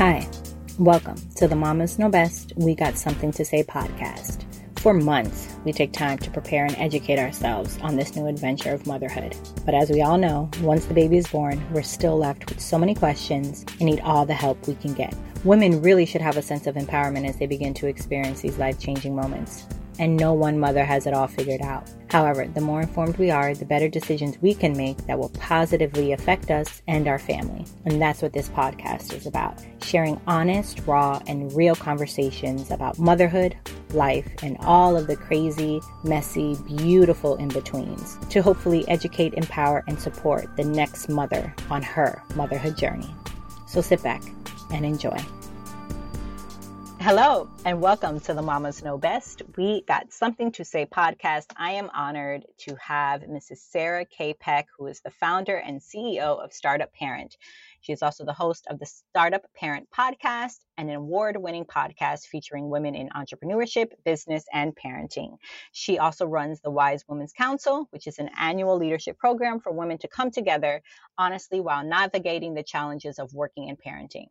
Hi, welcome to the Mamas Know Best We Got Something to Say podcast. For months, we take time to prepare and educate ourselves on this new adventure of motherhood. But as we all know, once the baby is born, we're still left with so many questions and need all the help we can get. Women really should have a sense of empowerment as they begin to experience these life changing moments and no one mother has it all figured out. However, the more informed we are, the better decisions we can make that will positively affect us and our family. And that's what this podcast is about sharing honest, raw, and real conversations about motherhood, life, and all of the crazy, messy, beautiful in betweens to hopefully educate, empower, and support the next mother on her motherhood journey. So sit back and enjoy. Hello, and welcome to the Mamas Know Best. We got something to say podcast. I am honored to have Mrs. Sarah K. Peck, who is the founder and CEO of Startup Parent. She is also the host of the Startup Parent podcast, an award winning podcast featuring women in entrepreneurship, business, and parenting. She also runs the Wise Women's Council, which is an annual leadership program for women to come together honestly while navigating the challenges of working and parenting.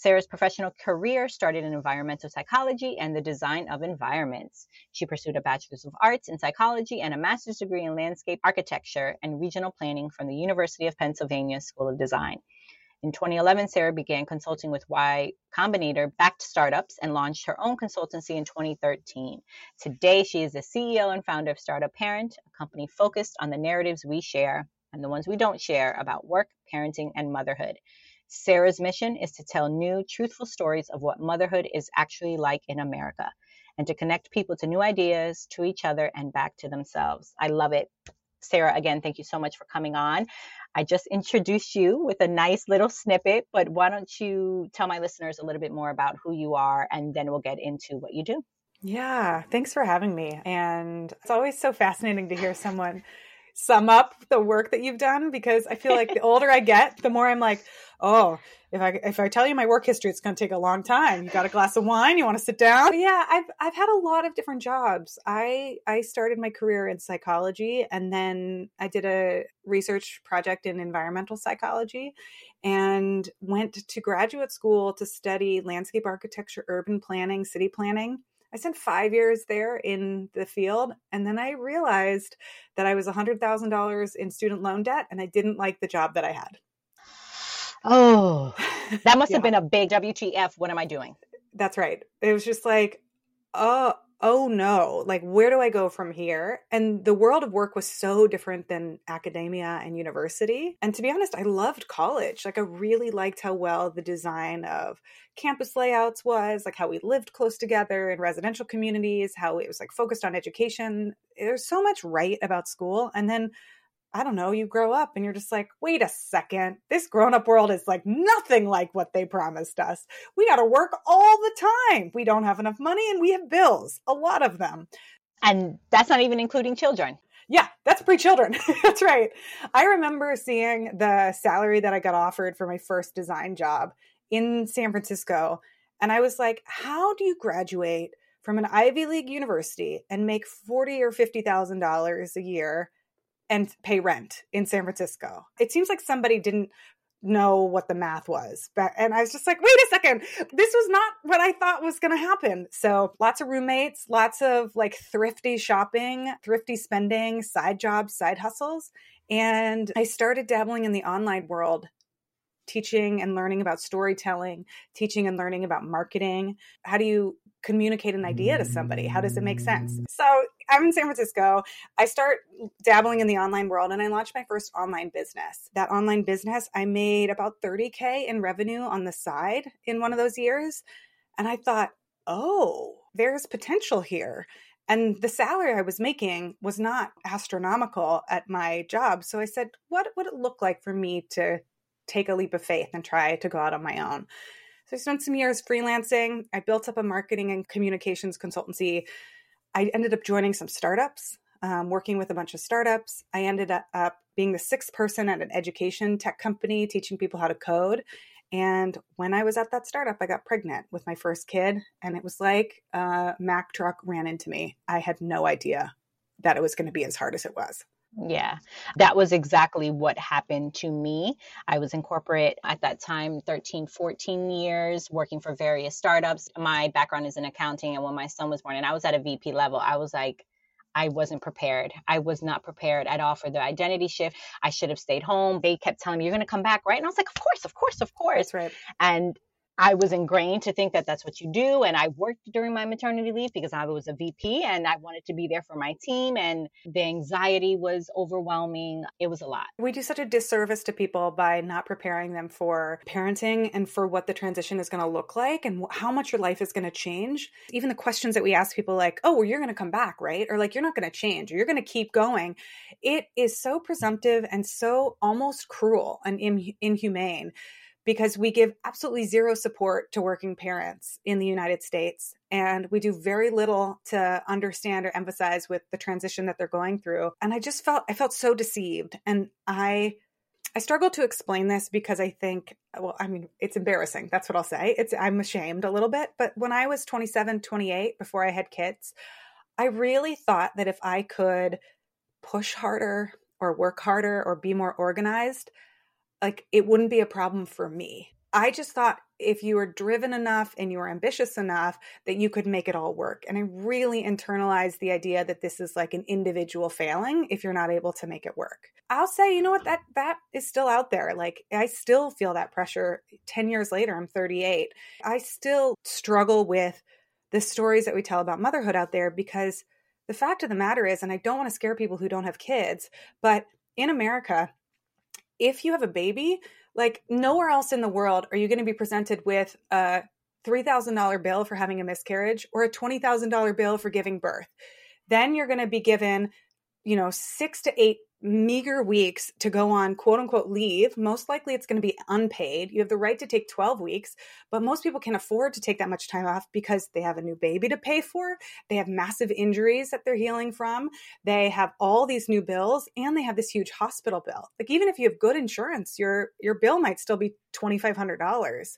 Sarah's professional career started in environmental psychology and the design of environments. She pursued a bachelor's of arts in psychology and a master's degree in landscape architecture and regional planning from the University of Pennsylvania School of Design. In 2011, Sarah began consulting with Y Combinator backed startups and launched her own consultancy in 2013. Today, she is the CEO and founder of Startup Parent, a company focused on the narratives we share and the ones we don't share about work, parenting, and motherhood. Sarah's mission is to tell new, truthful stories of what motherhood is actually like in America and to connect people to new ideas, to each other, and back to themselves. I love it. Sarah, again, thank you so much for coming on. I just introduced you with a nice little snippet, but why don't you tell my listeners a little bit more about who you are and then we'll get into what you do. Yeah, thanks for having me. And it's always so fascinating to hear someone sum up the work that you've done because I feel like the older I get, the more I'm like, oh, if I if I tell you my work history, it's going to take a long time. You got a glass of wine? You want to sit down? But yeah, I've I've had a lot of different jobs. I I started my career in psychology, and then I did a research project in environmental psychology, and went to graduate school to study landscape architecture, urban planning, city planning. I spent five years there in the field. And then I realized that I was $100,000 in student loan debt and I didn't like the job that I had. Oh, that must yeah. have been a big WTF. What am I doing? That's right. It was just like, oh, oh no, like where do I go from here? And the world of work was so different than academia and university. And to be honest, I loved college. Like I really liked how well the design of campus layouts was, like how we lived close together in residential communities, how it was like focused on education. There's so much right about school. And then I don't know, you grow up and you're just like, wait a second, this grown up world is like nothing like what they promised us. We got to work all the time. We don't have enough money and we have bills, a lot of them. And that's not even including children. Yeah, that's pre children. that's right. I remember seeing the salary that I got offered for my first design job in San Francisco. And I was like, how do you graduate from an Ivy League university and make forty or fifty thousand dollars a year? And pay rent in San Francisco. It seems like somebody didn't know what the math was. But, and I was just like, wait a second, this was not what I thought was going to happen. So lots of roommates, lots of like thrifty shopping, thrifty spending, side jobs, side hustles. And I started dabbling in the online world teaching and learning about storytelling, teaching and learning about marketing. How do you communicate an idea to somebody? How does it make sense? So I'm in San Francisco. I start dabbling in the online world and I launched my first online business. That online business, I made about 30K in revenue on the side in one of those years. And I thought, oh, there's potential here. And the salary I was making was not astronomical at my job. So I said, what would it look like for me to take a leap of faith and try to go out on my own. So I spent some years freelancing. I built up a marketing and communications consultancy. I ended up joining some startups, um, working with a bunch of startups. I ended up being the sixth person at an education tech company teaching people how to code. And when I was at that startup, I got pregnant with my first kid. And it was like a Mack truck ran into me. I had no idea that it was going to be as hard as it was. Yeah, that was exactly what happened to me. I was in corporate at that time, 13, 14 years, working for various startups. My background is in accounting. And when my son was born and I was at a VP level, I was like, I wasn't prepared. I was not prepared at all for the identity shift. I should have stayed home. They kept telling me, You're going to come back, right? And I was like, Of course, of course, of course. That's right. And I was ingrained to think that that's what you do. And I worked during my maternity leave because I was a VP and I wanted to be there for my team. And the anxiety was overwhelming. It was a lot. We do such a disservice to people by not preparing them for parenting and for what the transition is going to look like and how much your life is going to change. Even the questions that we ask people, like, oh, well, you're going to come back, right? Or like, you're not going to change or you're going to keep going. It is so presumptive and so almost cruel and inhumane because we give absolutely zero support to working parents in the United States. And we do very little to understand or emphasize with the transition that they're going through. And I just felt, I felt so deceived. And I, I struggle to explain this because I think, well, I mean, it's embarrassing. That's what I'll say. It's, I'm ashamed a little bit. But when I was 27, 28, before I had kids, I really thought that if I could push harder or work harder or be more organized, like it wouldn't be a problem for me. I just thought if you were driven enough and you were ambitious enough that you could make it all work. And I really internalized the idea that this is like an individual failing if you're not able to make it work. I'll say, you know what, that that is still out there. Like I still feel that pressure 10 years later, I'm 38. I still struggle with the stories that we tell about motherhood out there because the fact of the matter is, and I don't want to scare people who don't have kids, but in America, if you have a baby, like nowhere else in the world are you going to be presented with a $3,000 bill for having a miscarriage or a $20,000 bill for giving birth. Then you're going to be given, you know, six to eight meager weeks to go on quote unquote leave. Most likely it's going to be unpaid. You have the right to take 12 weeks, but most people can't afford to take that much time off because they have a new baby to pay for. They have massive injuries that they're healing from. They have all these new bills and they have this huge hospital bill. Like even if you have good insurance, your your bill might still be $2500.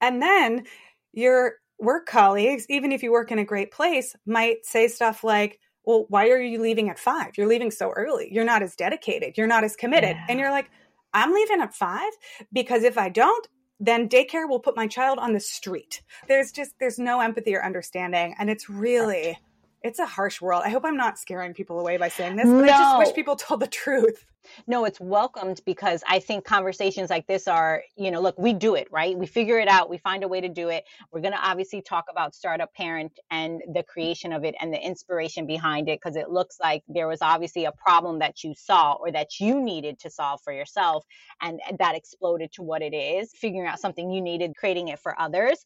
And then your work colleagues, even if you work in a great place, might say stuff like, well, why are you leaving at five? You're leaving so early. You're not as dedicated. You're not as committed. Yeah. And you're like, I'm leaving at five because if I don't, then daycare will put my child on the street. There's just, there's no empathy or understanding. And it's really, it's a harsh world. I hope I'm not scaring people away by saying this, but no. I just wish people told the truth. No, it's welcomed because I think conversations like this are, you know, look, we do it, right? We figure it out, we find a way to do it. We're going to obviously talk about Startup Parent and the creation of it and the inspiration behind it because it looks like there was obviously a problem that you saw or that you needed to solve for yourself. And that exploded to what it is, figuring out something you needed, creating it for others.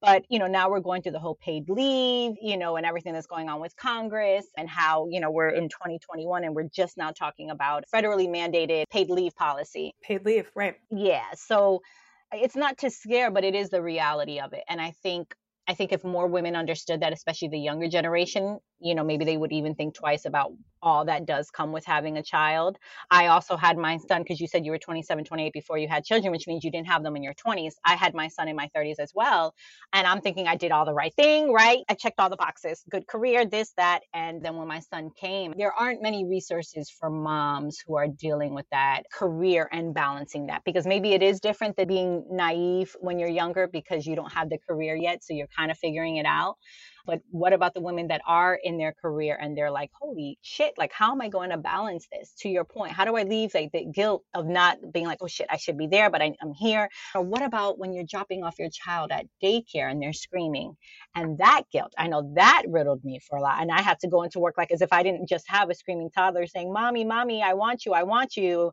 But, you know, now we're going through the whole paid leave, you know, and everything that's going on with Congress and how, you know, we're in 2021 and we're just now talking about federally federally mandated paid leave policy. Paid leave, right. Yeah. So it's not to scare, but it is the reality of it. And I think I think if more women understood that, especially the younger generation, you know, maybe they would even think twice about all that does come with having a child. I also had my son because you said you were 27, 28 before you had children, which means you didn't have them in your 20s. I had my son in my 30s as well. And I'm thinking I did all the right thing, right? I checked all the boxes good career, this, that. And then when my son came, there aren't many resources for moms who are dealing with that career and balancing that because maybe it is different than being naive when you're younger because you don't have the career yet. So you're kind of figuring it out. But what about the women that are in their career and they're like, holy shit, like, how am I going to balance this? To your point, how do I leave like the guilt of not being like, oh shit, I should be there, but I, am here? Or what about when you're dropping off your child at daycare and they're screaming? And that guilt, I know that riddled me for a lot. And I had to go into work like as if I didn't just have a screaming toddler saying, mommy, mommy, I want you, I want you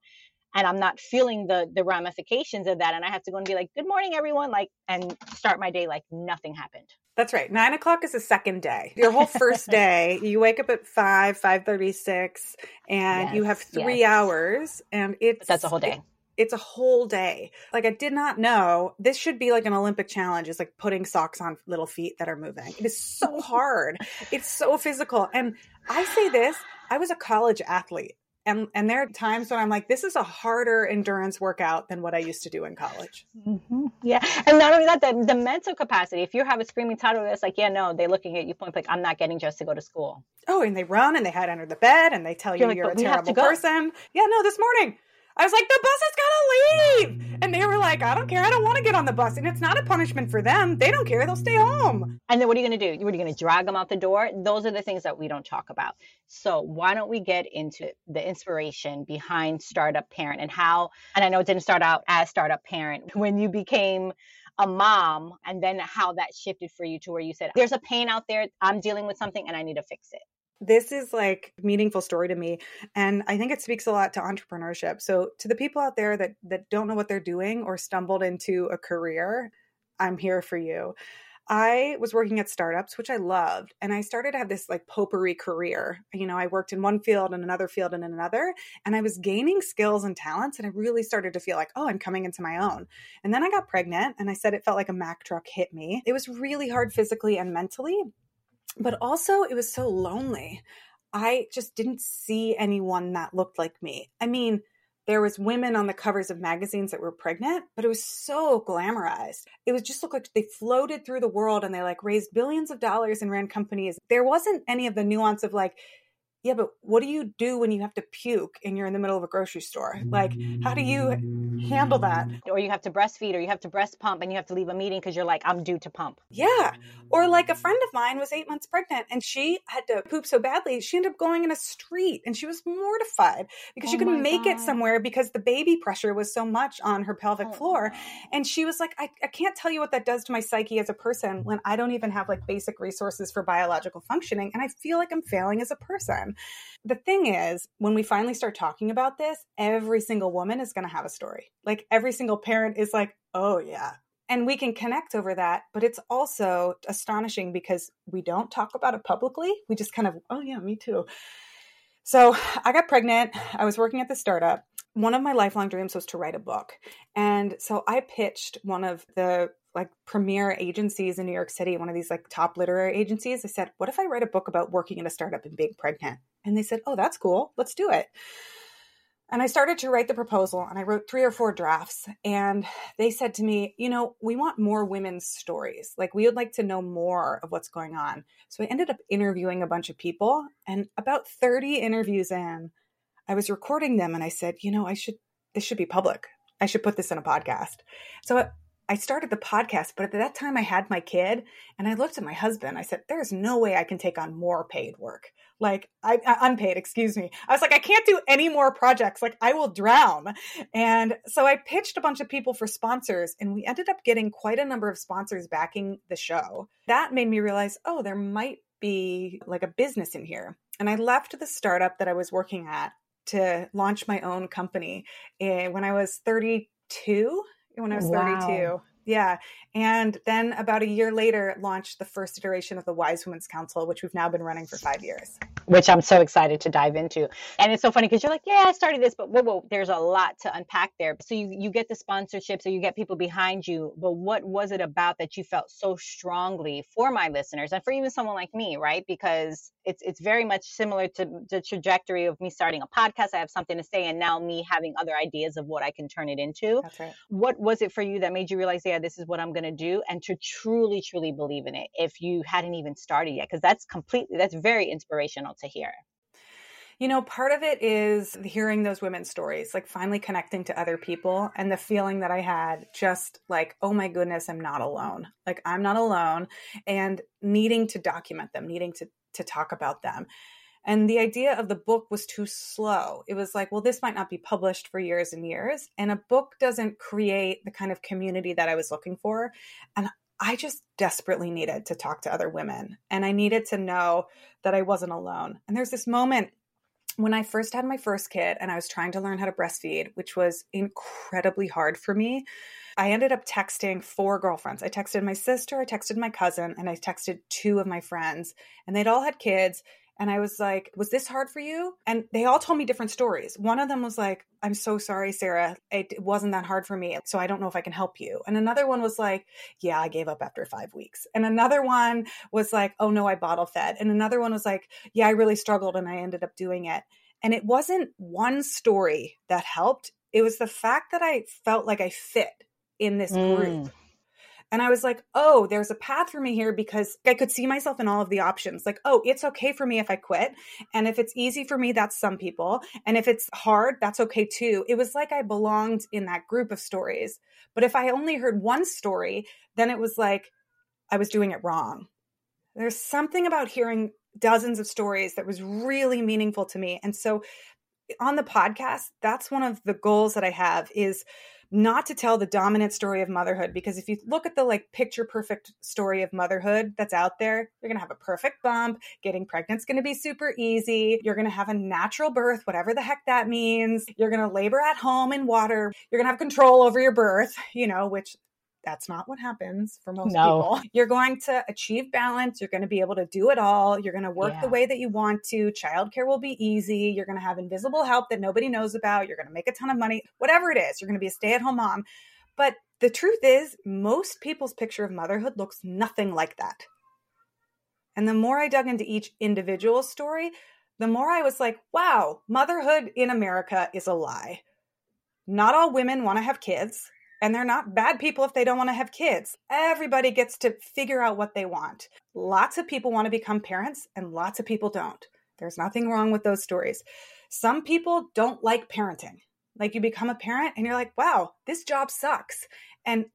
and I'm not feeling the the ramifications of that. And I have to go and be like, "Good morning, everyone!" Like, and start my day like nothing happened. That's right. Nine o'clock is the second day. Your whole first day, you wake up at five, five thirty six, and yes, you have three yes. hours, and it's that's a whole day. It, it's a whole day. Like I did not know this should be like an Olympic challenge. It's like putting socks on little feet that are moving. It is so hard. it's so physical. And I say this, I was a college athlete And and there are times when I'm like, this is a harder endurance workout than what I used to do in college. Mm-hmm. Yeah. And not only that, the, the mental capacity. If you have a screaming toddler that's like, yeah, no, they're looking at you point blank I'm not getting dressed to go to school. Oh, and they run and they hide under the bed and they tell you you're, like, you're a terrible person. Yeah, no, this morning I was like, the bus is gonna leave. And they were like, I don't care. I don't want to get on the bus. And it's not a punishment for them. They don't care. They'll stay home. And then what are you to do? What are you going to drag them out the door? Those are the things that we don't talk about. So why don't we get into the inspiration behind Startup Parent and how, and I know it didn't start out as Startup Parent, when you became a mom and then how that shifted for you to where you said, there's a pain out there. I'm dealing with something and I need to fix it this is like meaningful story to me and i think it speaks a lot to entrepreneurship. So to the people out there that that don't know what they're doing or stumbled into a career i'm here for you. I was working at startups which i loved and i started to have this like potpourri career. You know i worked in one field and another field and another and i was gaining skills and talents and i really started to feel like oh i'm coming into my own. And then i got pregnant and i said it felt like a mack truck hit me. It was really hard physically and mentally but also it was so lonely. I just didn't see anyone that looked like me. I mean, there was women on the covers of magazines that were pregnant, but it was so glamorized. It was just looked like they floated through the world and they like raised billions of dollars and ran companies. There wasn't any of the nuance of like, yeah, but what do you do when you have to puke and you're in the middle of a grocery store? Like, how do you handle that? Or you have to breastfeed or you have to breast pump and you have to leave a meeting because you're like, I'm due to pump. Yeah. Or like a friend of mine was eight months pregnant and she had to poop so badly, she ended up going in a street and she was mortified because oh she couldn't make God. it somewhere because the baby pressure was so much on her pelvic oh, floor. And she was like, I, I can't tell you what that does to my psyche as a person when I don't even have like basic resources for biological functioning. And I feel like I'm failing as a person. The thing is, when we finally start talking about this, every single woman is going to have a story. Like every single parent is like, oh, yeah. And we can connect over that, but it's also astonishing because we don't talk about it publicly. We just kind of, oh, yeah, me too. So I got pregnant. I was working at the startup. One of my lifelong dreams was to write a book. And so I pitched one of the like premier agencies in New York City, one of these like top literary agencies. I said, What if I write a book about working in a startup and being pregnant? And they said, Oh, that's cool. Let's do it. And I started to write the proposal and I wrote three or four drafts. And they said to me, You know, we want more women's stories. Like, we would like to know more of what's going on. So I ended up interviewing a bunch of people. And about 30 interviews in, I was recording them and I said, You know, I should, this should be public. I should put this in a podcast. So I started the podcast, but at that time I had my kid and I looked at my husband. I said, there's no way I can take on more paid work. Like I, I, unpaid, excuse me. I was like, I can't do any more projects. Like I will drown. And so I pitched a bunch of people for sponsors and we ended up getting quite a number of sponsors backing the show. That made me realize, oh, there might be like a business in here. And I left the startup that I was working at to launch my own company eh, when I was 32 when I was wow. 32. Yeah. And then about a year later, launched the first iteration of the Wise Women's Council, which we've now been running for five years which I'm so excited to dive into. And it's so funny because you're like, yeah, I started this, but whoa, whoa, there's a lot to unpack there. So you, you get the sponsorship, so you get people behind you, but what was it about that you felt so strongly for my listeners and for even someone like me, right? Because it's it's very much similar to the trajectory of me starting a podcast. I have something to say, and now me having other ideas of what I can turn it into. That's right. What was it for you that made you realize, yeah, this is what I'm going to do, and to truly, truly believe in it if you hadn't even started yet? Because that's completely that's very inspirational to hear? You know, part of it is hearing those women's stories, like finally connecting to other people and the feeling that I had just like, oh my goodness, I'm not alone. Like I'm not alone and needing to document them, needing to to talk about them. And the idea of the book was too slow. It was like, well, this might not be published for years and years. And a book doesn't create the kind of community that I was looking for. And I just desperately needed to talk to other women and I needed to know that I wasn't alone. And there's this moment when I first had my first kid and I was trying to learn how to breastfeed, which was incredibly hard for me. I ended up texting four girlfriends. I texted my sister, I texted my cousin, and I texted two of my friends, and they'd all had kids. And I was like, Was this hard for you? And they all told me different stories. One of them was like, I'm so sorry, Sarah. It wasn't that hard for me. So I don't know if I can help you. And another one was like, Yeah, I gave up after five weeks. And another one was like, Oh no, I bottle fed. And another one was like, Yeah, I really struggled and I ended up doing it. And it wasn't one story that helped, it was the fact that I felt like I fit in this mm. And I was like, oh, there's a path for me here because I could see myself in all of the options. Like, oh, it's okay for me if I quit. And if it's easy for me, that's some people. And if it's hard, that's okay too. It was like I belonged in that group of stories. But if I only heard one story, then it was like I was doing it wrong. There's something about hearing dozens of stories that was really meaningful to me. And so on the podcast, that's one of the goals that I have is not to tell the dominant story of motherhood because if you look at the like picture perfect story of motherhood that's out there you're going to have a perfect bump getting pregnant's going to be super easy you're going to have a natural birth whatever the heck that means you're going to labor at home in water you're going to have control over your birth you know which that's not what happens for most no. people. You're going to achieve balance. You're going to be able to do it all. You're going to work yeah. the way that you want to. Childcare will be easy. You're going to have invisible help that nobody knows about. You're going to make a ton of money. Whatever it is, you're going to be a stay at home mom. But the truth is, most people's picture of motherhood looks nothing like that. And the more I dug into each individual story, the more I was like, wow, motherhood in America is a lie. Not all women want to have kids and they're not bad people if they don't want to have kids. Everybody gets to figure out what they want. Lots of people want to become parents, and lots of people don't. There's nothing wrong with those stories. Some people don't like parenting. Like you become a parent and you're like, wow, this job sucks. And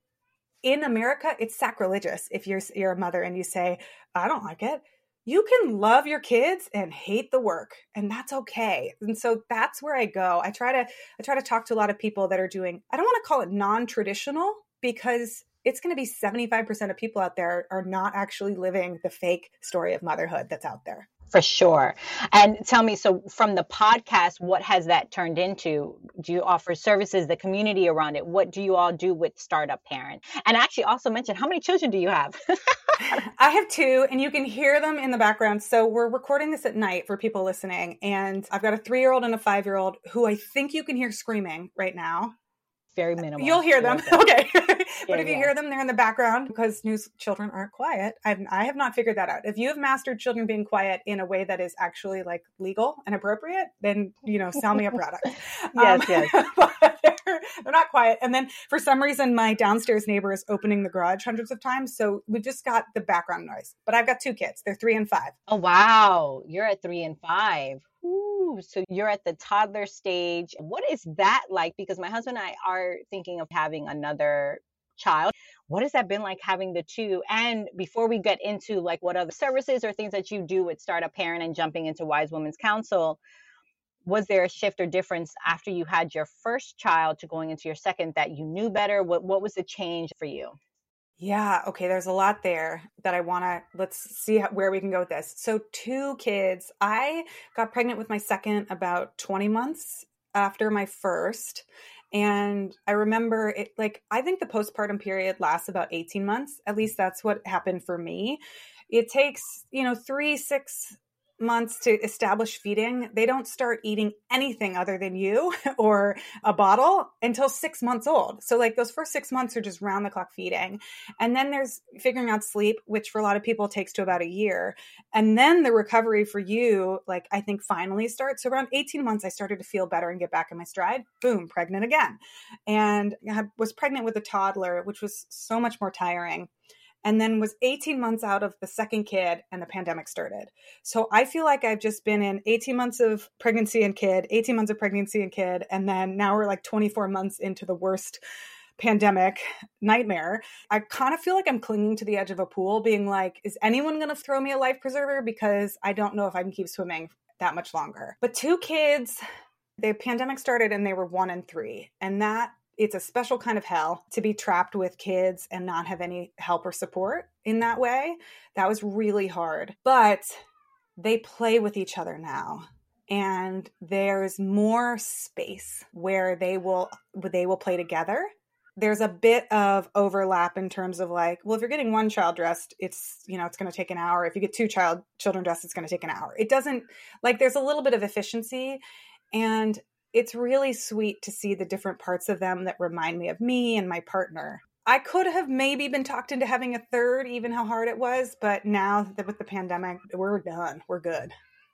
in America, it's sacrilegious if you're you're a mother and you say, I don't like it you can love your kids and hate the work and that's okay and so that's where i go. I try to i try to talk to a lot of people that are doing i don't want to call it non-traditional because it's going to be 75% of people out there are not actually living the fake story of motherhood that's out there for sure. And tell me, so from the podcast, what has that turned into? Do you offer services, the community around it? What do you all do with Startup Parent? And actually, also mention how many children do you have? I have two, and you can hear them in the background. So we're recording this at night for people listening, and I've got a three year old and a five year old who I think you can hear screaming right now very minimal. You'll hear them. okay. but yeah, if you yeah. hear them, they're in the background because news children aren't quiet. I've, I have not figured that out. If you have mastered children being quiet in a way that is actually like legal and appropriate, then, you know, sell me a product. yes, um, yes. they're, they're not quiet. And then for some reason, my downstairs neighbor is opening the garage hundreds of times. So we've just got the background noise. But I've got two kids. They're three and five. Oh, wow. You're at three and five. Ooh, so you're at the toddler stage. What is that like? Because my husband and I are thinking of having another child. What has that been like having the two? And before we get into like what other services or things that you do with Startup Parent and jumping into Wise Women's Council, was there a shift or difference after you had your first child to going into your second that you knew better? What what was the change for you? Yeah. Okay. There's a lot there that I want to, let's see how, where we can go with this. So, two kids. I got pregnant with my second about 20 months after my first. And I remember it like, I think the postpartum period lasts about 18 months. At least that's what happened for me. It takes, you know, three, six months to establish feeding, they don't start eating anything other than you or a bottle until six months old. So, like, those first six months are just round the clock feeding. And then there's figuring out sleep, which for a lot of people takes to about a year. And then the recovery for you, like, I think finally starts. So, around 18 months, I started to feel better and get back in my stride. Boom, pregnant again. And I was pregnant with a toddler, which was so much more tiring and then was 18 months out of the second kid and the pandemic started. So I feel like I've just been in 18 months of pregnancy and kid, 18 months of pregnancy and kid, and then now we're like 24 months into the worst pandemic nightmare. I kind of feel like I'm clinging to the edge of a pool, being like, is anyone going to throw me a life preserver? Because I don't know if I can keep swimming that much longer. But two kids, the pandemic started and they were one and three. And that it's a special kind of hell to be trapped with kids and not have any help or support in that way. That was really hard. But they play with each other now. And there's more space where they will they will play together. There's a bit of overlap in terms of like well if you're getting one child dressed it's you know it's going to take an hour. If you get two child children dressed it's going to take an hour. It doesn't like there's a little bit of efficiency. And it's really sweet to see the different parts of them that remind me of me and my partner. I could have maybe been talked into having a third, even how hard it was, but now that with the pandemic, we're done. We're good.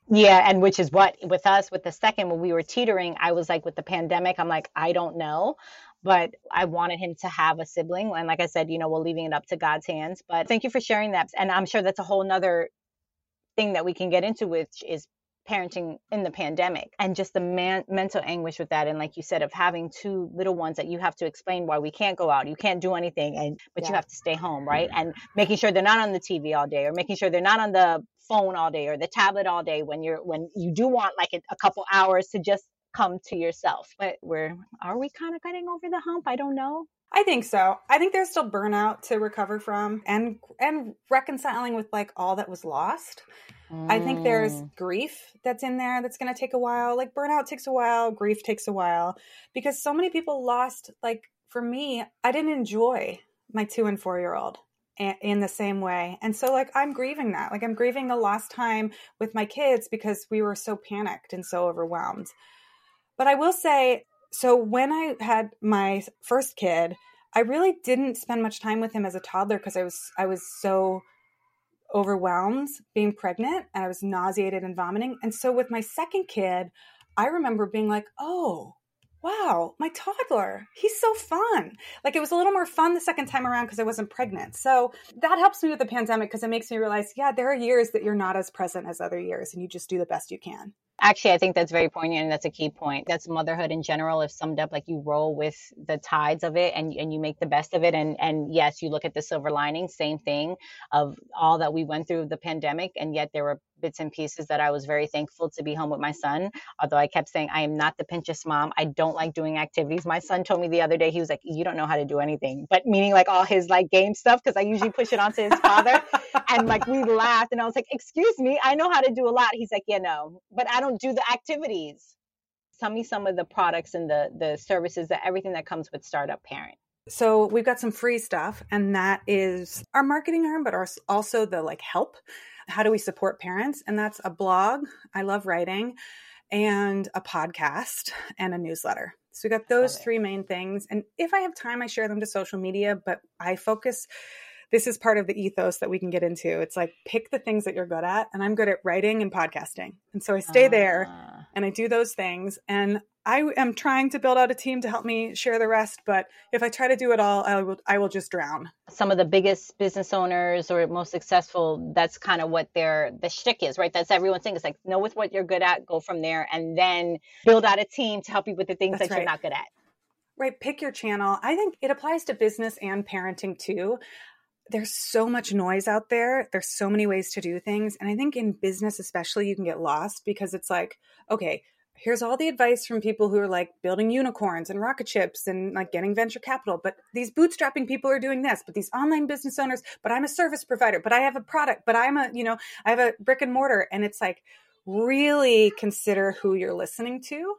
Yeah, and which is what with us with the second when we were teetering, I was like with the pandemic, I'm like I don't know, but I wanted him to have a sibling and like I said, you know, we're leaving it up to God's hands. But thank you for sharing that. And I'm sure that's a whole nother thing that we can get into which is parenting in the pandemic and just the man- mental anguish with that and like you said of having two little ones that you have to explain why we can't go out you can't do anything and but yeah. you have to stay home right? And making sure they're not on the tv all day or making sure they're not on the phone all day or the tablet all day when you're when you do want like a, a couple hours to just come to yourself. But we're are we kind of getting over the hump? I don't know I think so. I think there's still burnout to recover from and and reconciling with like all that was lost. Mm. I think there's mm. grief that's in there that's going to take a while. Like burnout takes a while, grief takes a while because so many people lost like for me, I didn't enjoy my 2 and 4 year old in the same way. And so like I'm grieving that. Like I'm grieving the lost time with my kids because we were so panicked and so overwhelmed. But I will say so when I had my first kid, I really didn't spend much time with him as a toddler because I was I was so overwhelmed being pregnant and I was nauseated and vomiting. And so with my second kid, I remember being like, "Oh, wow, my toddler, he's so fun. Like it was a little more fun the second time around because I wasn't pregnant. So that helps me with the pandemic because it makes me realize, yeah, there are years that you're not as present as other years and you just do the best you can. Actually, I think that's very poignant and that's a key point. That's motherhood in general. If summed up, like you roll with the tides of it and, and you make the best of it. And, and yes, you look at the silver lining, same thing of all that we went through the pandemic. And yet there were bits and pieces that I was very thankful to be home with my son. Although I kept saying, I am not the Pinterest mom. I don't like doing activities. My son told me the other day, he was like, You don't know how to do anything, but meaning like all his like game stuff, because I usually push it onto his father. and like we laughed, and I was like, Excuse me, I know how to do a lot. He's like, Yeah, no, but I don't do the activities. Tell me some of the products and the the services that everything that comes with Startup Parent. So we've got some free stuff, and that is our marketing arm, but also the like help how do we support parents? And that's a blog. I love writing and a podcast and a newsletter. So we got those three main things. And if I have time, I share them to social media, but I focus. This is part of the ethos that we can get into. It's like pick the things that you're good at. And I'm good at writing and podcasting. And so I stay uh. there ah. and I do those things. And I am trying to build out a team to help me share the rest, but if I try to do it all, I will I will just drown. Some of the biggest business owners or most successful, that's kind of what their the shtick is, right? That's everyone's thing. It's like know with what you're good at, go from there, and then build out a team to help you with the things that's that right. you're not good at. Right. Pick your channel. I think it applies to business and parenting too there's so much noise out there. There's so many ways to do things. And I think in business, especially, you can get lost because it's like, okay, here's all the advice from people who are like building unicorns and rocket ships and like getting venture capital but these bootstrapping people are doing this but these online business owners but i'm a service provider but i have a product but i'm a you know i have a brick and mortar. And it's like really consider who you're listening to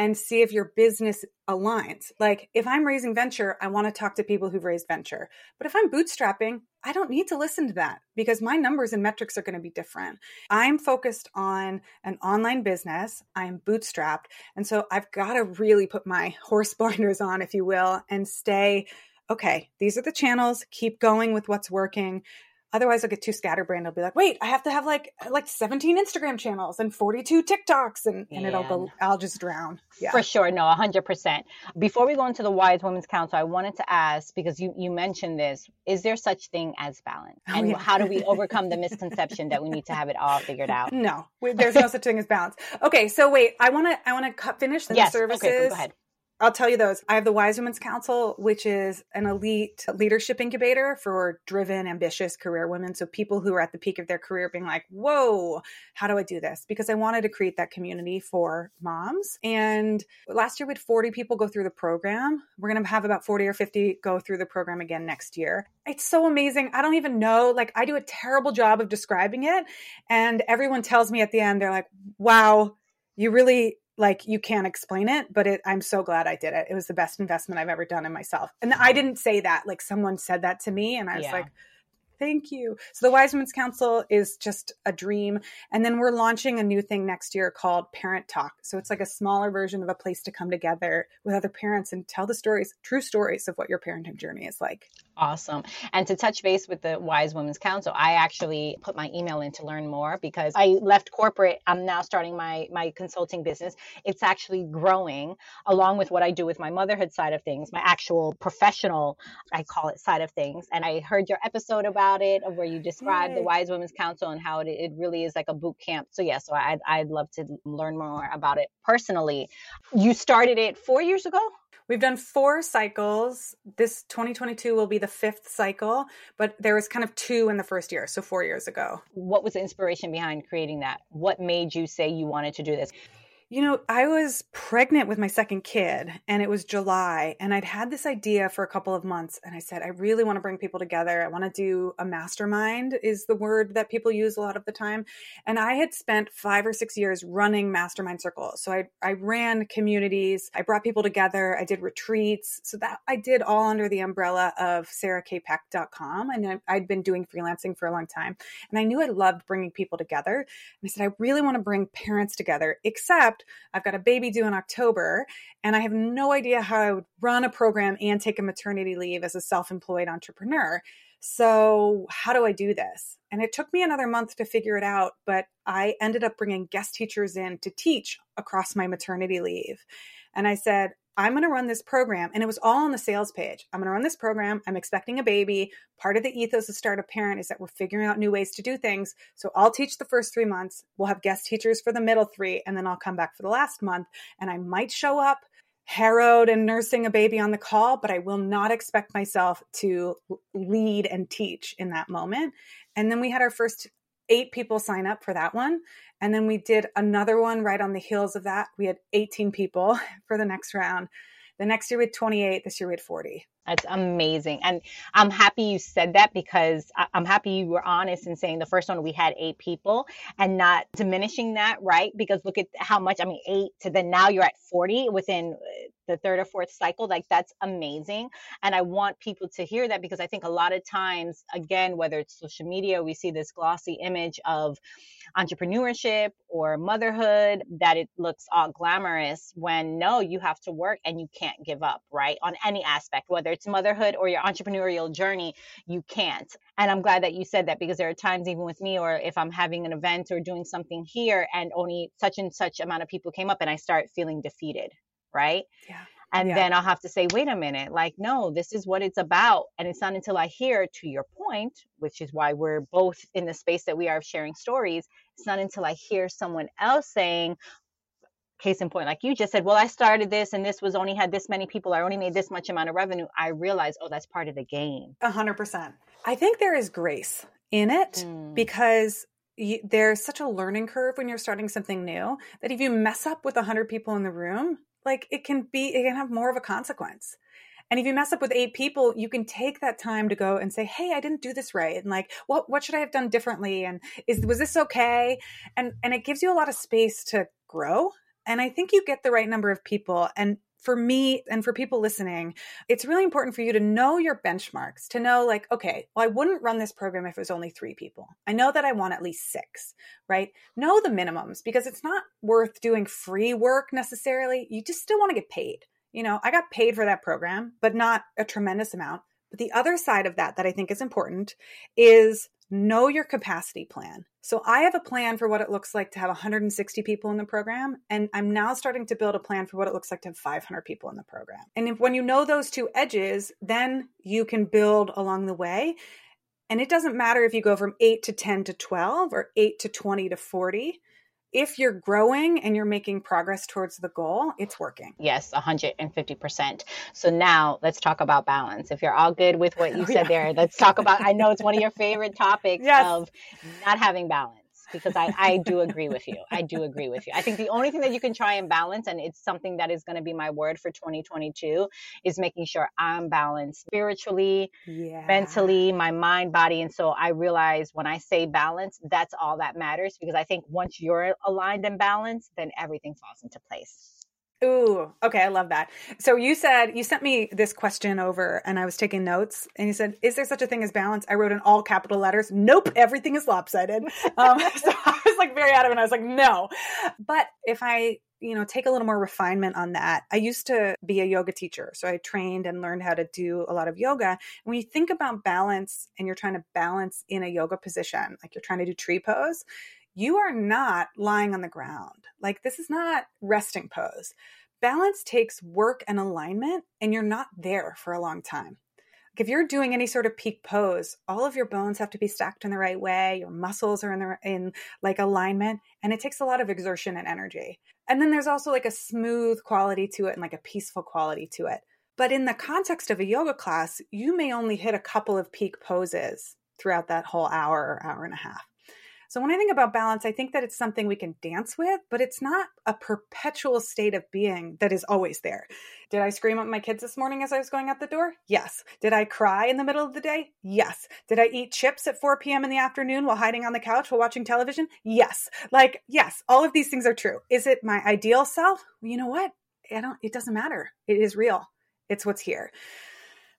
and see if your business aligns. Like if I'm raising venture, I want to talk to people who've raised venture. But if I'm bootstrapping, I don't need to listen to that because my numbers and metrics are going to be different. I'm focused on an online business. I'm bootstrapped. And so I've got to really put my horse blinders on, if you will, and stay okay, these are the channels, keep going with what's working. Otherwise, I'll get too scatterbrained. I'll be like, wait, I have to have like like 17 Instagram channels and 42 TikToks, and, and it'll go. I'll just drown. Yeah. For sure, no, 100. percent Before we go into the Wise Women's Council, I wanted to ask because you you mentioned this: is there such thing as balance, oh, and yeah. how do we overcome the misconception that we need to have it all figured out? No, there's no such thing as balance. Okay, so wait, I want to I want to finish the yes. services. Okay, go ahead. I'll tell you those. I have the Wise Women's Council, which is an elite leadership incubator for driven, ambitious career women. So people who are at the peak of their career being like, whoa, how do I do this? Because I wanted to create that community for moms. And last year we had 40 people go through the program. We're going to have about 40 or 50 go through the program again next year. It's so amazing. I don't even know. Like, I do a terrible job of describing it. And everyone tells me at the end, they're like, wow, you really like you can't explain it but it, i'm so glad i did it. It was the best investment i've ever done in myself. And i mm-hmm. didn't say that like someone said that to me and i was yeah. like Thank you. So the Wise Women's Council is just a dream. And then we're launching a new thing next year called Parent Talk. So it's like a smaller version of a place to come together with other parents and tell the stories, true stories of what your parenting journey is like. Awesome. And to touch base with the Wise Women's Council, I actually put my email in to learn more because I left corporate. I'm now starting my my consulting business. It's actually growing along with what I do with my motherhood side of things, my actual professional, I call it side of things. And I heard your episode about it of where you describe Yay. the Wise Women's Council and how it, it really is like a boot camp. So yeah, so I'd I'd love to learn more about it personally. You started it 4 years ago? We've done four cycles. This 2022 will be the fifth cycle, but there was kind of two in the first year, so four years ago. What was the inspiration behind creating that? What made you say you wanted to do this? You know, I was pregnant with my second kid and it was July and I'd had this idea for a couple of months and I said I really want to bring people together. I want to do a mastermind is the word that people use a lot of the time. And I had spent 5 or 6 years running mastermind circles. So I I ran communities, I brought people together, I did retreats. So that I did all under the umbrella of sarahkpeck.com and I'd been doing freelancing for a long time. And I knew I loved bringing people together. And I said I really want to bring parents together except I've got a baby due in October, and I have no idea how I would run a program and take a maternity leave as a self employed entrepreneur. So, how do I do this? And it took me another month to figure it out, but I ended up bringing guest teachers in to teach across my maternity leave. And I said, I'm going to run this program. And it was all on the sales page. I'm going to run this program. I'm expecting a baby. Part of the ethos of Startup Parent is that we're figuring out new ways to do things. So I'll teach the first three months. We'll have guest teachers for the middle three. And then I'll come back for the last month. And I might show up harrowed and nursing a baby on the call, but I will not expect myself to lead and teach in that moment. And then we had our first eight people sign up for that one. And then we did another one right on the heels of that. We had 18 people for the next round. The next year we had 28, this year we had 40. That's amazing. And I'm happy you said that because I'm happy you were honest in saying the first one we had eight people and not diminishing that, right? Because look at how much, I mean, eight to then now you're at 40 within uh, the third or fourth cycle. Like that's amazing. And I want people to hear that because I think a lot of times, again, whether it's social media, we see this glossy image of, entrepreneurship or motherhood that it looks all glamorous when no, you have to work and you can't give up, right? On any aspect, whether it's motherhood or your entrepreneurial journey, you can't. And I'm glad that you said that because there are times, even with me, or if I'm having an event or doing something here and only such and such amount of people came up and I start feeling defeated, right? Yeah. And yeah. then I'll have to say, wait a minute, like, no, this is what it's about. And it's not until I hear, to your point, which is why we're both in the space that we are sharing stories, it's not until I hear someone else saying, case in point, like you just said, well, I started this and this was only had this many people, I only made this much amount of revenue. I realized, oh, that's part of the game. A hundred percent. I think there is grace in it mm. because you, there's such a learning curve when you're starting something new that if you mess up with 100 people in the room like it can be it can have more of a consequence and if you mess up with eight people you can take that time to go and say hey i didn't do this right and like what what should i have done differently and is was this okay and and it gives you a lot of space to grow and i think you get the right number of people and for me and for people listening, it's really important for you to know your benchmarks, to know, like, okay, well, I wouldn't run this program if it was only three people. I know that I want at least six, right? Know the minimums because it's not worth doing free work necessarily. You just still want to get paid. You know, I got paid for that program, but not a tremendous amount. But the other side of that that I think is important is know your capacity plan. So I have a plan for what it looks like to have 160 people in the program, and I'm now starting to build a plan for what it looks like to have 500 people in the program. And if when you know those two edges, then you can build along the way. And it doesn't matter if you go from 8 to 10 to 12 or 8 to 20 to 40 if you're growing and you're making progress towards the goal, it's working. Yes, 150%. So now let's talk about balance. If you're all good with what you oh, said yeah. there, let's talk about I know it's one of your favorite topics yes. of not having balance because I, I do agree with you. I do agree with you. I think the only thing that you can try and balance, and it's something that is going to be my word for 2022, is making sure I'm balanced spiritually, yeah. mentally, my mind, body. And so I realize when I say balance, that's all that matters because I think once you're aligned and balanced, then everything falls into place. Ooh, okay, I love that. So you said you sent me this question over and I was taking notes and you said, Is there such a thing as balance? I wrote in all capital letters, Nope, everything is lopsided. Um, so I was like very adamant. I was like, no. But if I you know take a little more refinement on that i used to be a yoga teacher so i trained and learned how to do a lot of yoga when you think about balance and you're trying to balance in a yoga position like you're trying to do tree pose you are not lying on the ground like this is not resting pose balance takes work and alignment and you're not there for a long time Like if you're doing any sort of peak pose, all of your bones have to be stacked in the right way. Your muscles are in the in like alignment, and it takes a lot of exertion and energy. And then there's also like a smooth quality to it and like a peaceful quality to it. But in the context of a yoga class, you may only hit a couple of peak poses throughout that whole hour or hour and a half. So when I think about balance, I think that it's something we can dance with, but it's not a perpetual state of being that is always there. Did I scream at my kids this morning as I was going out the door? Yes. Did I cry in the middle of the day? Yes. Did I eat chips at 4 p.m. in the afternoon while hiding on the couch while watching television? Yes. Like, yes, all of these things are true. Is it my ideal self? you know what? I don't, it doesn't matter. It is real. It's what's here.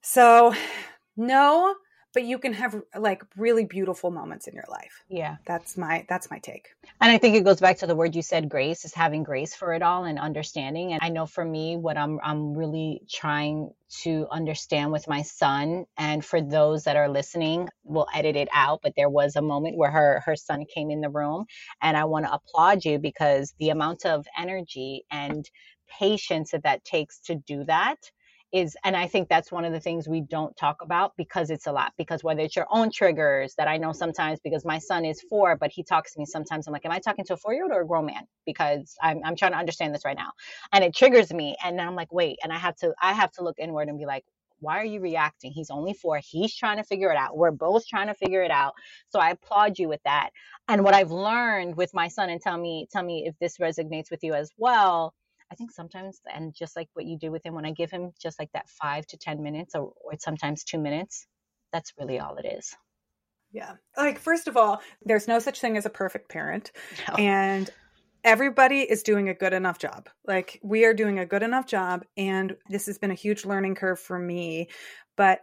So, no, but you can have like really beautiful moments in your life. Yeah. That's my that's my take. And I think it goes back to the word you said grace is having grace for it all and understanding. And I know for me what I'm I'm really trying to understand with my son and for those that are listening, we'll edit it out, but there was a moment where her her son came in the room and I want to applaud you because the amount of energy and patience that that takes to do that is and i think that's one of the things we don't talk about because it's a lot because whether it's your own triggers that i know sometimes because my son is four but he talks to me sometimes i'm like am i talking to a four year old or a grown man because I'm, I'm trying to understand this right now and it triggers me and i'm like wait and i have to i have to look inward and be like why are you reacting? He's only four. He's trying to figure it out. We're both trying to figure it out. So I applaud you with that. And what I've learned with my son, and tell me, tell me if this resonates with you as well, I think sometimes, and just like what you do with him, when I give him just like that five to 10 minutes or, or sometimes two minutes, that's really all it is. Yeah. Like, first of all, there's no such thing as a perfect parent. No. And everybody is doing a good enough job. Like, we are doing a good enough job. And this has been a huge learning curve for me. But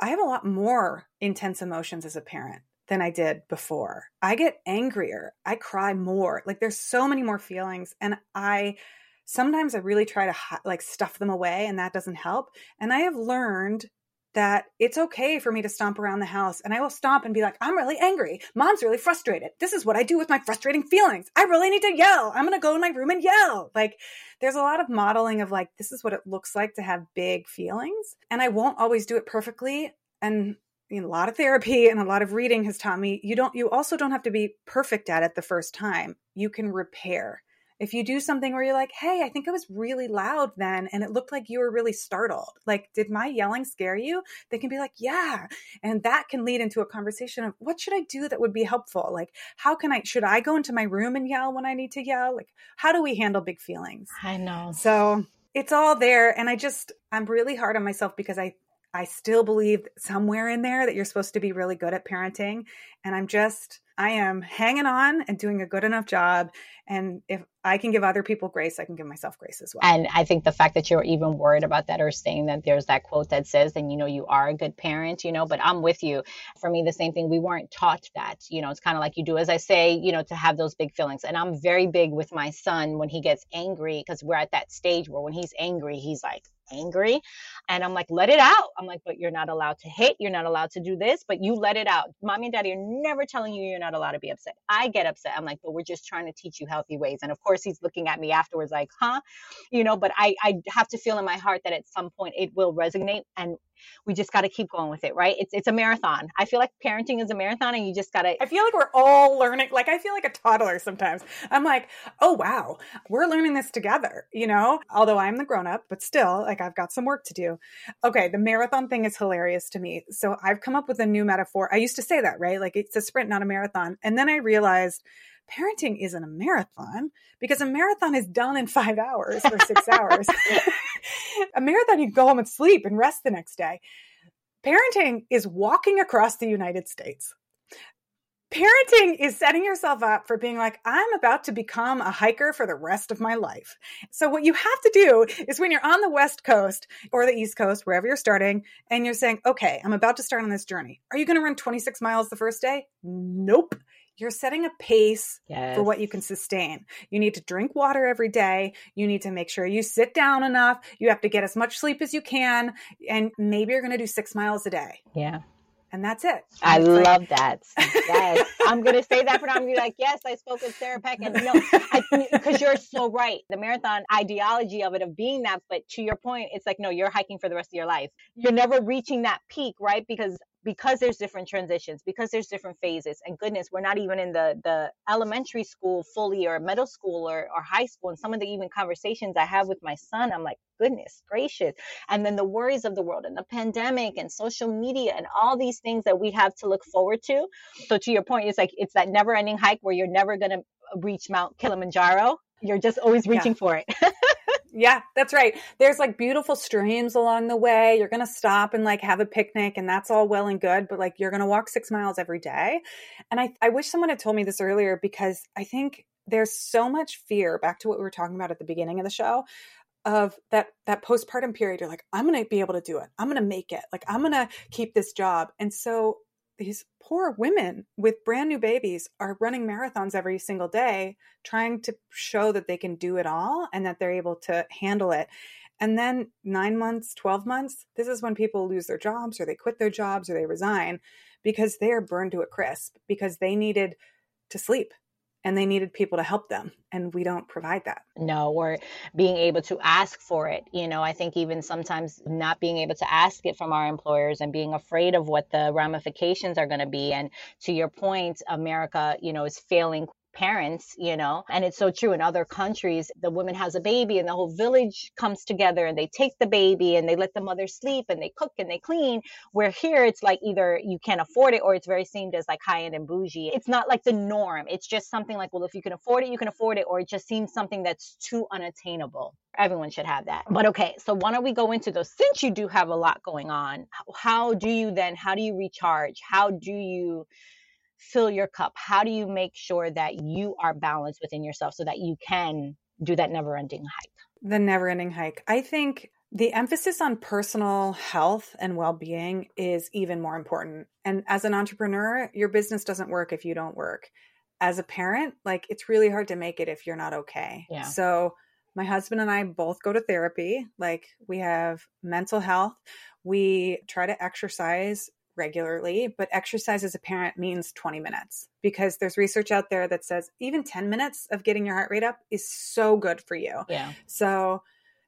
I have a lot more intense emotions as a parent than I did before. I get angrier. I cry more. Like, there's so many more feelings. And I, sometimes I really try to like stuff them away and that doesn't help. And I have learned that it's okay for me to stomp around the house and I will stomp and be like, I'm really angry. Mom's really frustrated. This is what I do with my frustrating feelings. I really need to yell. I'm going to go in my room and yell. Like, there's a lot of modeling of like, this is what it looks like to have big feelings. And I won't always do it perfectly. And a lot of therapy and a lot of reading has taught me you don't, you also don't have to be perfect at it the first time. You can repair if you do something where you're like, hey, I think I was really loud then and it looked like you were really startled. Like, did my yelling scare you? They can be like, yeah. And that can lead into a conversation of what should I do that would be helpful? Like, how can I, should I go into my room and yell when I need to yell? Like, how do we handle big feelings? I know. So it's all there. And I just, I'm really hard on myself because I, I still believe somewhere in there that you're supposed to be really good at parenting. And I'm just, I am hanging on and doing a good enough job. And if I can give other people grace, I can give myself grace as well. And I think the fact that you're even worried about that or saying that there's that quote that says, then you know you are a good parent, you know, but I'm with you. For me, the same thing. We weren't taught that. You know, it's kind of like you do, as I say, you know, to have those big feelings. And I'm very big with my son when he gets angry, because we're at that stage where when he's angry, he's like, angry. And I'm like, let it out. I'm like, but you're not allowed to hit. You're not allowed to do this, but you let it out. Mommy and daddy are never telling you you're not allowed to be upset. I get upset. I'm like, but we're just trying to teach you healthy ways. And of course, he's looking at me afterwards like, huh? You know, but I, I have to feel in my heart that at some point it will resonate and we just got to keep going with it, right? It's it's a marathon. I feel like parenting is a marathon, and you just got to. I feel like we're all learning. Like I feel like a toddler sometimes. I'm like, oh wow, we're learning this together. You know, although I'm the grown up, but still, like I've got some work to do. Okay, the marathon thing is hilarious to me. So I've come up with a new metaphor. I used to say that, right? Like it's a sprint, not a marathon, and then I realized parenting isn't a marathon because a marathon is done in five hours or six hours. a marathon, you go home and sleep and rest the next day. Parenting is walking across the United States parenting is setting yourself up for being like, I'm about to become a hiker for the rest of my life. So, what you have to do is when you're on the West Coast or the East Coast, wherever you're starting, and you're saying, okay, I'm about to start on this journey. Are you going to run 26 miles the first day? Nope you're setting a pace yes. for what you can sustain. You need to drink water every day. You need to make sure you sit down enough. You have to get as much sleep as you can. And maybe you're going to do six miles a day. Yeah. And that's it. I love like... that. Yes. I'm going to say that for now. I'm going to be like, yes, I spoke with Sarah Peck. And no, because you're so right. The marathon ideology of it, of being that. But to your point, it's like, no, you're hiking for the rest of your life. You're never reaching that peak, right? Because because there's different transitions because there's different phases and goodness we're not even in the the elementary school fully or middle school or, or high school and some of the even conversations i have with my son i'm like goodness gracious. And then the worries of the world and the pandemic and social media and all these things that we have to look forward to. So to your point it's like it's that never ending hike where you're never going to reach mount kilimanjaro. You're just always reaching yeah. for it Yeah, that's right. There's like beautiful streams along the way. You're going to stop and like have a picnic and that's all well and good, but like you're going to walk 6 miles every day. And I I wish someone had told me this earlier because I think there's so much fear back to what we were talking about at the beginning of the show of that that postpartum period you're like i'm going to be able to do it i'm going to make it like i'm going to keep this job and so these poor women with brand new babies are running marathons every single day trying to show that they can do it all and that they're able to handle it. And then 9 months 12 months this is when people lose their jobs or they quit their jobs or they resign because they are burned to a crisp because they needed to sleep and they needed people to help them and we don't provide that. No or being able to ask for it you know i think even sometimes not being able to ask it from our employers and being afraid of what the ramifications are going to be and to your point america you know is failing parents, you know, and it's so true in other countries. The woman has a baby and the whole village comes together and they take the baby and they let the mother sleep and they cook and they clean. Where here it's like either you can't afford it or it's very seemed as like high end and bougie. It's not like the norm. It's just something like, well, if you can afford it, you can afford it, or it just seems something that's too unattainable. Everyone should have that. But okay, so why don't we go into those? Since you do have a lot going on, how do you then, how do you recharge? How do you fill your cup? How do you make sure that you are balanced within yourself so that you can do that never ending hike? The never ending hike. I think the emphasis on personal health and well being is even more important. And as an entrepreneur, your business doesn't work if you don't work. As a parent, like it's really hard to make it if you're not okay. Yeah. So, my husband and I both go to therapy. Like, we have mental health. We try to exercise regularly, but exercise as a parent means 20 minutes because there's research out there that says even 10 minutes of getting your heart rate up is so good for you. Yeah. So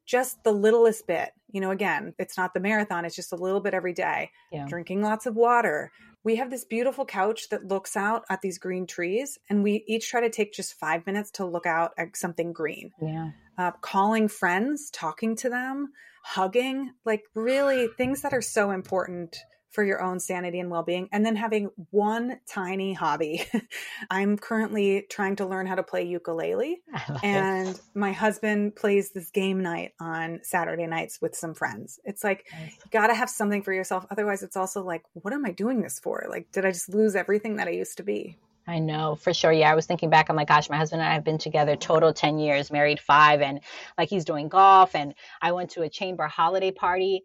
just the littlest bit, you know, again, it's not the marathon, it's just a little bit every day. Yeah. Drinking lots of water. We have this beautiful couch that looks out at these green trees, and we each try to take just five minutes to look out at something green. Yeah. Uh, calling friends, talking to them, hugging, like really things that are so important for your own sanity and well-being and then having one tiny hobby i'm currently trying to learn how to play ukulele and it. my husband plays this game night on saturday nights with some friends it's like nice. you gotta have something for yourself otherwise it's also like what am i doing this for like did i just lose everything that i used to be I know for sure. Yeah, I was thinking back. I'm like, gosh, my husband and I have been together total 10 years, married five, and like he's doing golf. And I went to a chamber holiday party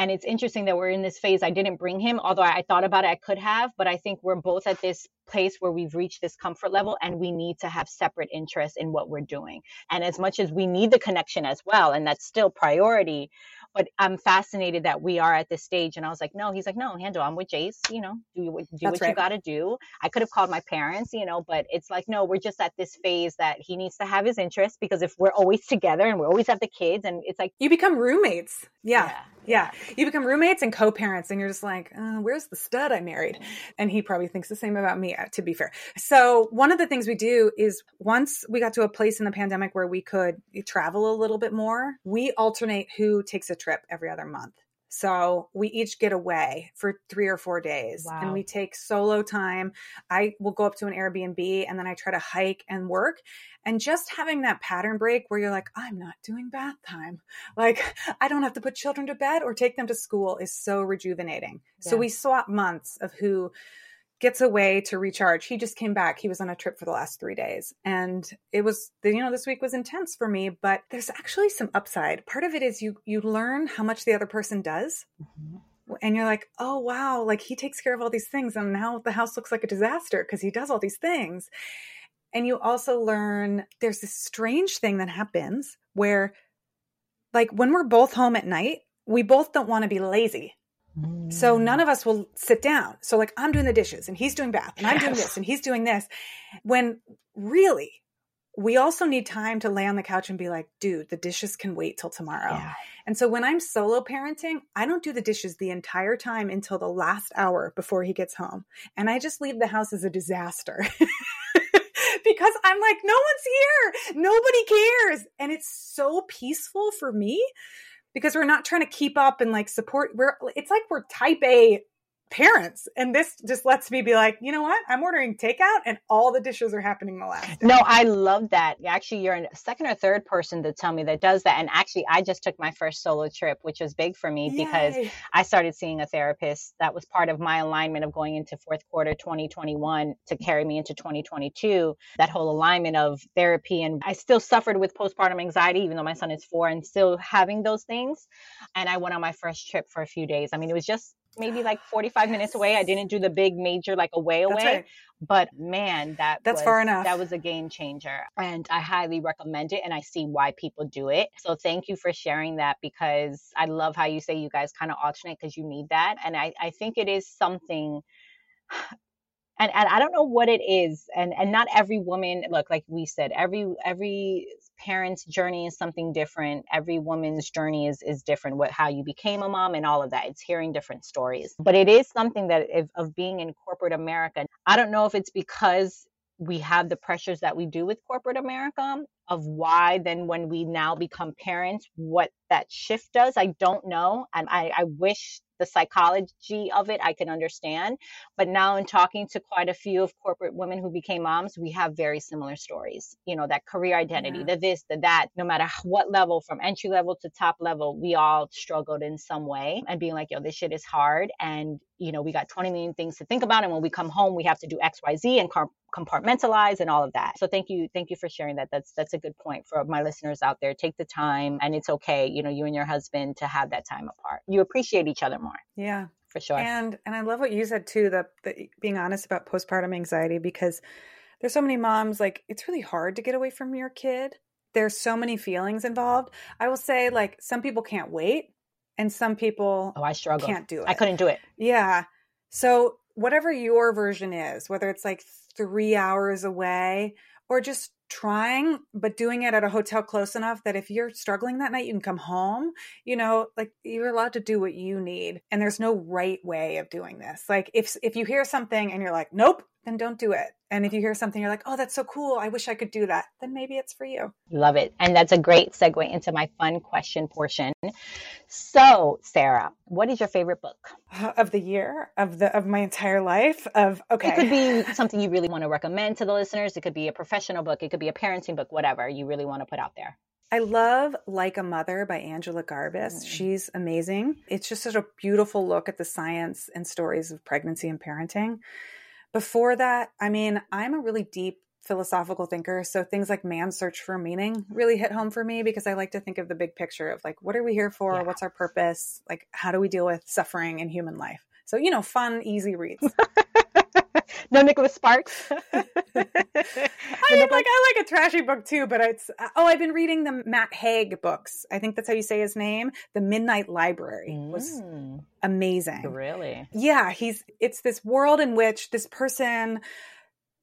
and it's interesting that we're in this phase. I didn't bring him, although I thought about it, I could have, but I think we're both at this place where we've reached this comfort level and we need to have separate interests in what we're doing. And as much as we need the connection as well, and that's still priority, but I'm fascinated that we are at this stage. And I was like, no, he's like, no, handle. I'm with Jace. You know, do, do That's what right. you got to do. I could have called my parents, you know, but it's like, no, we're just at this phase that he needs to have his interests because if we're always together and we always have the kids, and it's like you become roommates. Yeah. yeah. Yeah. You become roommates and co parents, and you're just like, uh, where's the stud I married? And he probably thinks the same about me, uh, to be fair. So, one of the things we do is once we got to a place in the pandemic where we could travel a little bit more, we alternate who takes a trip every other month. So we each get away for three or four days wow. and we take solo time. I will go up to an Airbnb and then I try to hike and work. And just having that pattern break where you're like, I'm not doing bath time. Like, I don't have to put children to bed or take them to school is so rejuvenating. Yeah. So we swap months of who gets away to recharge. He just came back. He was on a trip for the last three days. And it was, you know, this week was intense for me, but there's actually some upside. Part of it is you, you learn how much the other person does. Mm-hmm and you're like, oh wow, like he takes care of all these things, and now the house looks like a disaster because he does all these things. And you also learn there's this strange thing that happens where, like, when we're both home at night, we both don't want to be lazy. So none mm. of us will sit down. So like I'm doing the dishes and he's doing bath and I'm doing this and he's doing this. When really we also need time to lay on the couch and be like, dude, the dishes can wait till tomorrow. Yeah. And so when I'm solo parenting, I don't do the dishes the entire time until the last hour before he gets home. And I just leave the house as a disaster. because I'm like, no one's here. Nobody cares. And it's so peaceful for me because we're not trying to keep up and like support we're it's like we're type A parents and this just lets me be like you know what? I'm ordering takeout and all the dishes are happening the last day. no i love that. Actually you're a second or third person to tell me that does that and actually i just took my first solo trip which was big for me Yay. because i started seeing a therapist. That was part of my alignment of going into fourth quarter 2021 to carry me into 2022 that whole alignment of therapy and i still suffered with postpartum anxiety even though my son is four and still having those things. And i went on my first trip for a few days. I mean it was just maybe like 45 minutes away. I didn't do the big major like away away. Right. But man, that that's was, far enough. That was a game changer. And I highly recommend it and I see why people do it. So thank you for sharing that because I love how you say you guys kind of alternate because you need that. And I, I think it is something and, and I don't know what it is. And and not every woman look, like we said, every every parent's journey is something different. Every woman's journey is is different. What how you became a mom and all of that. It's hearing different stories. But it is something that if, of being in corporate America. I don't know if it's because we have the pressures that we do with corporate America of why then when we now become parents, what that shift does. I don't know. And I, I wish the psychology of it I can understand. But now, in talking to quite a few of corporate women who became moms, we have very similar stories. You know, that career identity, yeah. the this, the that, no matter what level, from entry level to top level, we all struggled in some way and being like, yo, this shit is hard. And, you know, we got 20 million things to think about. And when we come home, we have to do X, Y, Z and compartmentalize and all of that. So thank you. Thank you for sharing that. That's, that's a good point for my listeners out there. Take the time and it's okay, you know, you and your husband to have that time apart. You appreciate each other more. Yeah. For sure. And and I love what you said too, that, that being honest about postpartum anxiety because there's so many moms like it's really hard to get away from your kid. There's so many feelings involved. I will say like some people can't wait and some people oh, I struggle. can't do it. I couldn't do it. Yeah. So whatever your version is, whether it's like 3 hours away or just trying but doing it at a hotel close enough that if you're struggling that night you can come home you know like you're allowed to do what you need and there's no right way of doing this like if if you hear something and you're like nope then don't do it. And if you hear something, you're like, oh, that's so cool. I wish I could do that. Then maybe it's for you. Love it. And that's a great segue into my fun question portion. So, Sarah, what is your favorite book of the year of the of my entire life? Of okay, it could be something you really want to recommend to the listeners. It could be a professional book. It could be a parenting book. Whatever you really want to put out there. I love Like a Mother by Angela Garbes. Mm. She's amazing. It's just such a beautiful look at the science and stories of pregnancy and parenting. Before that, I mean, I'm a really deep philosophical thinker. So things like man's search for meaning really hit home for me because I like to think of the big picture of like, what are we here for? Yeah. What's our purpose? Like, how do we deal with suffering in human life? So, you know, fun, easy reads. no Nicholas Sparks. I mean, like I like a trashy book too, but it's oh, I've been reading the Matt Haig books. I think that's how you say his name. The Midnight Library was mm. amazing. Really? Yeah, he's it's this world in which this person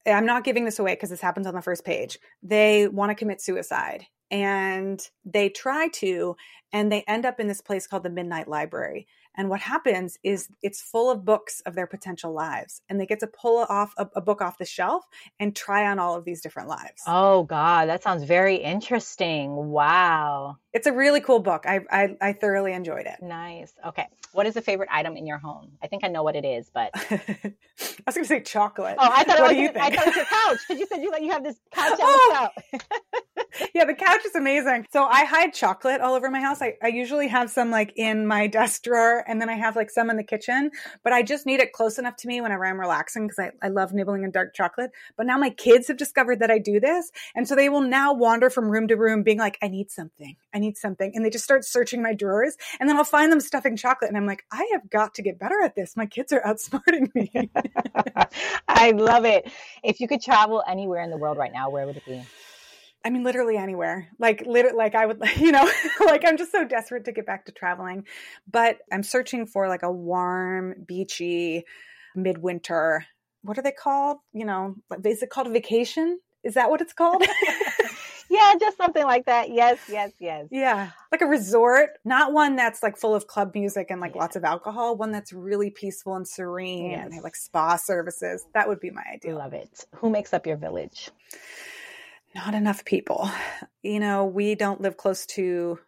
I'm not giving this away because this happens on the first page. They want to commit suicide and they try to and they end up in this place called the Midnight Library and what happens is it's full of books of their potential lives, and they get to pull off a, a, book off the shelf and try on all of these different lives. Oh God, that sounds very interesting. Wow, it's a really cool book. I I, I thoroughly enjoyed it. Nice. Okay, what is a favorite item in your home? I think I know what it is, but I was going to say chocolate. Oh, I thought what it was. do you think? I thought it was your couch because you said you like you have this couch on oh! the couch. yeah, the couch is amazing. So I hide chocolate all over my house. I, I usually have some like in my desk drawer and then I have like some in the kitchen, but I just need it close enough to me whenever I'm relaxing because I, I love nibbling in dark chocolate. But now my kids have discovered that I do this. And so they will now wander from room to room being like, I need something. I need something. And they just start searching my drawers and then I'll find them stuffing chocolate. And I'm like, I have got to get better at this. My kids are outsmarting me. I love it. If you could travel anywhere in the world right now, where would it be? I mean, literally anywhere. Like, literally, like I would, you know, like I'm just so desperate to get back to traveling. But I'm searching for like a warm, beachy, midwinter. What are they called? You know, is it called a vacation? Is that what it's called? yeah, just something like that. Yes, yes, yes. Yeah. Like a resort, not one that's like full of club music and like yeah. lots of alcohol, one that's really peaceful and serene yes. and have like spa services. That would be my idea. Love it. Who makes up your village? Not enough people. You know, we don't live close to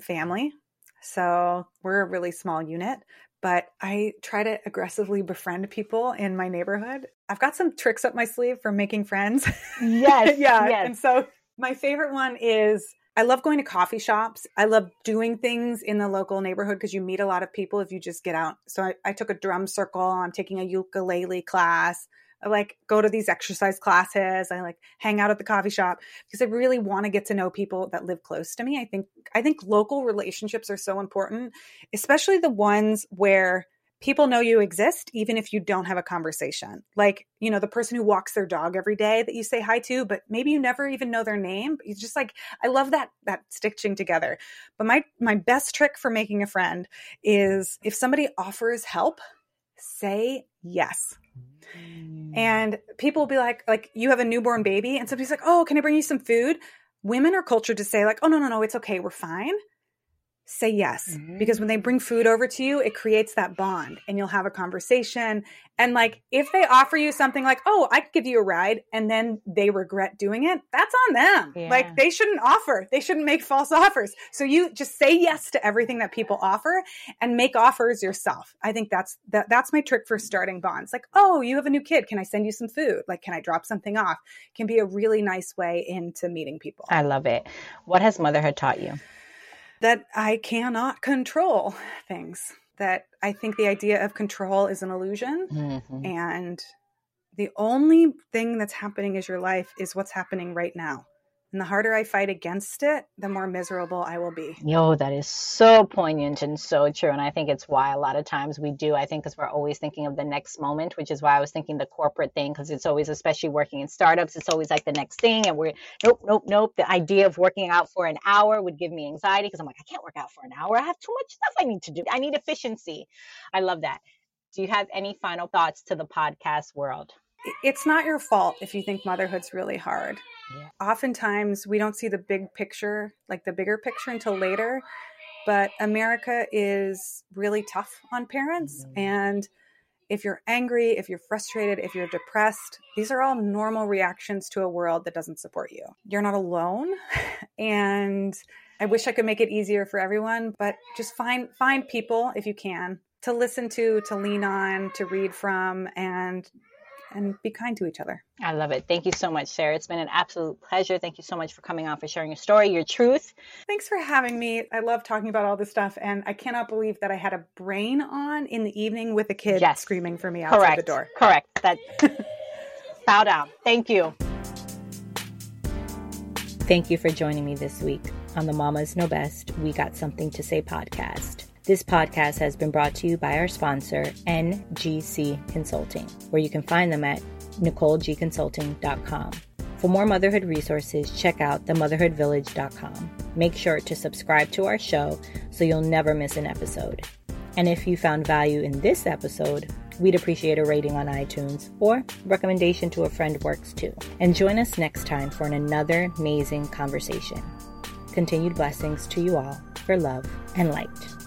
family. So we're a really small unit, but I try to aggressively befriend people in my neighborhood. I've got some tricks up my sleeve for making friends. Yes. yeah. Yes. And so my favorite one is I love going to coffee shops. I love doing things in the local neighborhood because you meet a lot of people if you just get out. So I, I, took a drum circle. I'm taking a ukulele class. I like go to these exercise classes. I like hang out at the coffee shop because I really want to get to know people that live close to me. I think I think local relationships are so important, especially the ones where people know you exist even if you don't have a conversation like you know the person who walks their dog every day that you say hi to but maybe you never even know their name but you just like i love that that stitching together but my my best trick for making a friend is if somebody offers help say yes. Mm. and people will be like like you have a newborn baby? And somebody's like oh can i bring you some food? Women are cultured to say like oh no no no it's okay we're fine say yes. Mm-hmm. because when they bring food over to you it creates that bond and you'll have a conversation. And like if they offer you something like oh i could give you a ride and then they regret doing it that's on them. Yeah. like they shouldn't offer. They shouldn't make false offers. So you just say yes to everything that people offer and make offers yourself. I think that's that, that's my trick for starting bonds. Like oh you have a new kid. Can i send you some food? Like can i drop something off? Can be a really nice way into meeting people. I love it. What has motherhood taught you that I cannot control things. That I think the idea of control is an illusion. Mm-hmm. And the only thing that's happening is your life is what's happening right now. And the harder I fight against it, the more miserable I will be. Yo, that is so poignant and so true. And I think it's why a lot of times we do. I think because we're always thinking of the next moment, which is why I was thinking the corporate thing, because it's always, especially working in startups, it's always like the next thing. And we're, nope, nope, nope. The idea of working out for an hour would give me anxiety because I'm like, I can't work out for an hour. I have too much stuff I need to do. I need efficiency. I love that. Do you have any final thoughts to the podcast world? It's not your fault if you think motherhood's really hard. Yeah. Oftentimes, we don't see the big picture, like the bigger picture, until later. But America is really tough on parents. Mm-hmm. And if you're angry, if you're frustrated, if you're depressed, these are all normal reactions to a world that doesn't support you. You're not alone. and I wish I could make it easier for everyone, but just find find people if you can to listen to, to lean on, to read from and and be kind to each other. I love it. Thank you so much, Sarah. It's been an absolute pleasure. Thank you so much for coming on, for sharing your story, your truth. Thanks for having me. I love talking about all this stuff, and I cannot believe that I had a brain on in the evening with a kid yes. screaming for me outside Correct. the door. Correct. That bow down. Thank you. Thank you for joining me this week on the Mamas Know Best We Got Something to Say podcast. This podcast has been brought to you by our sponsor, NGC Consulting, where you can find them at NicoleGConsulting.com. For more motherhood resources, check out themotherhoodvillage.com. Make sure to subscribe to our show so you'll never miss an episode. And if you found value in this episode, we'd appreciate a rating on iTunes or recommendation to a friend works too. And join us next time for another amazing conversation. Continued blessings to you all for love and light.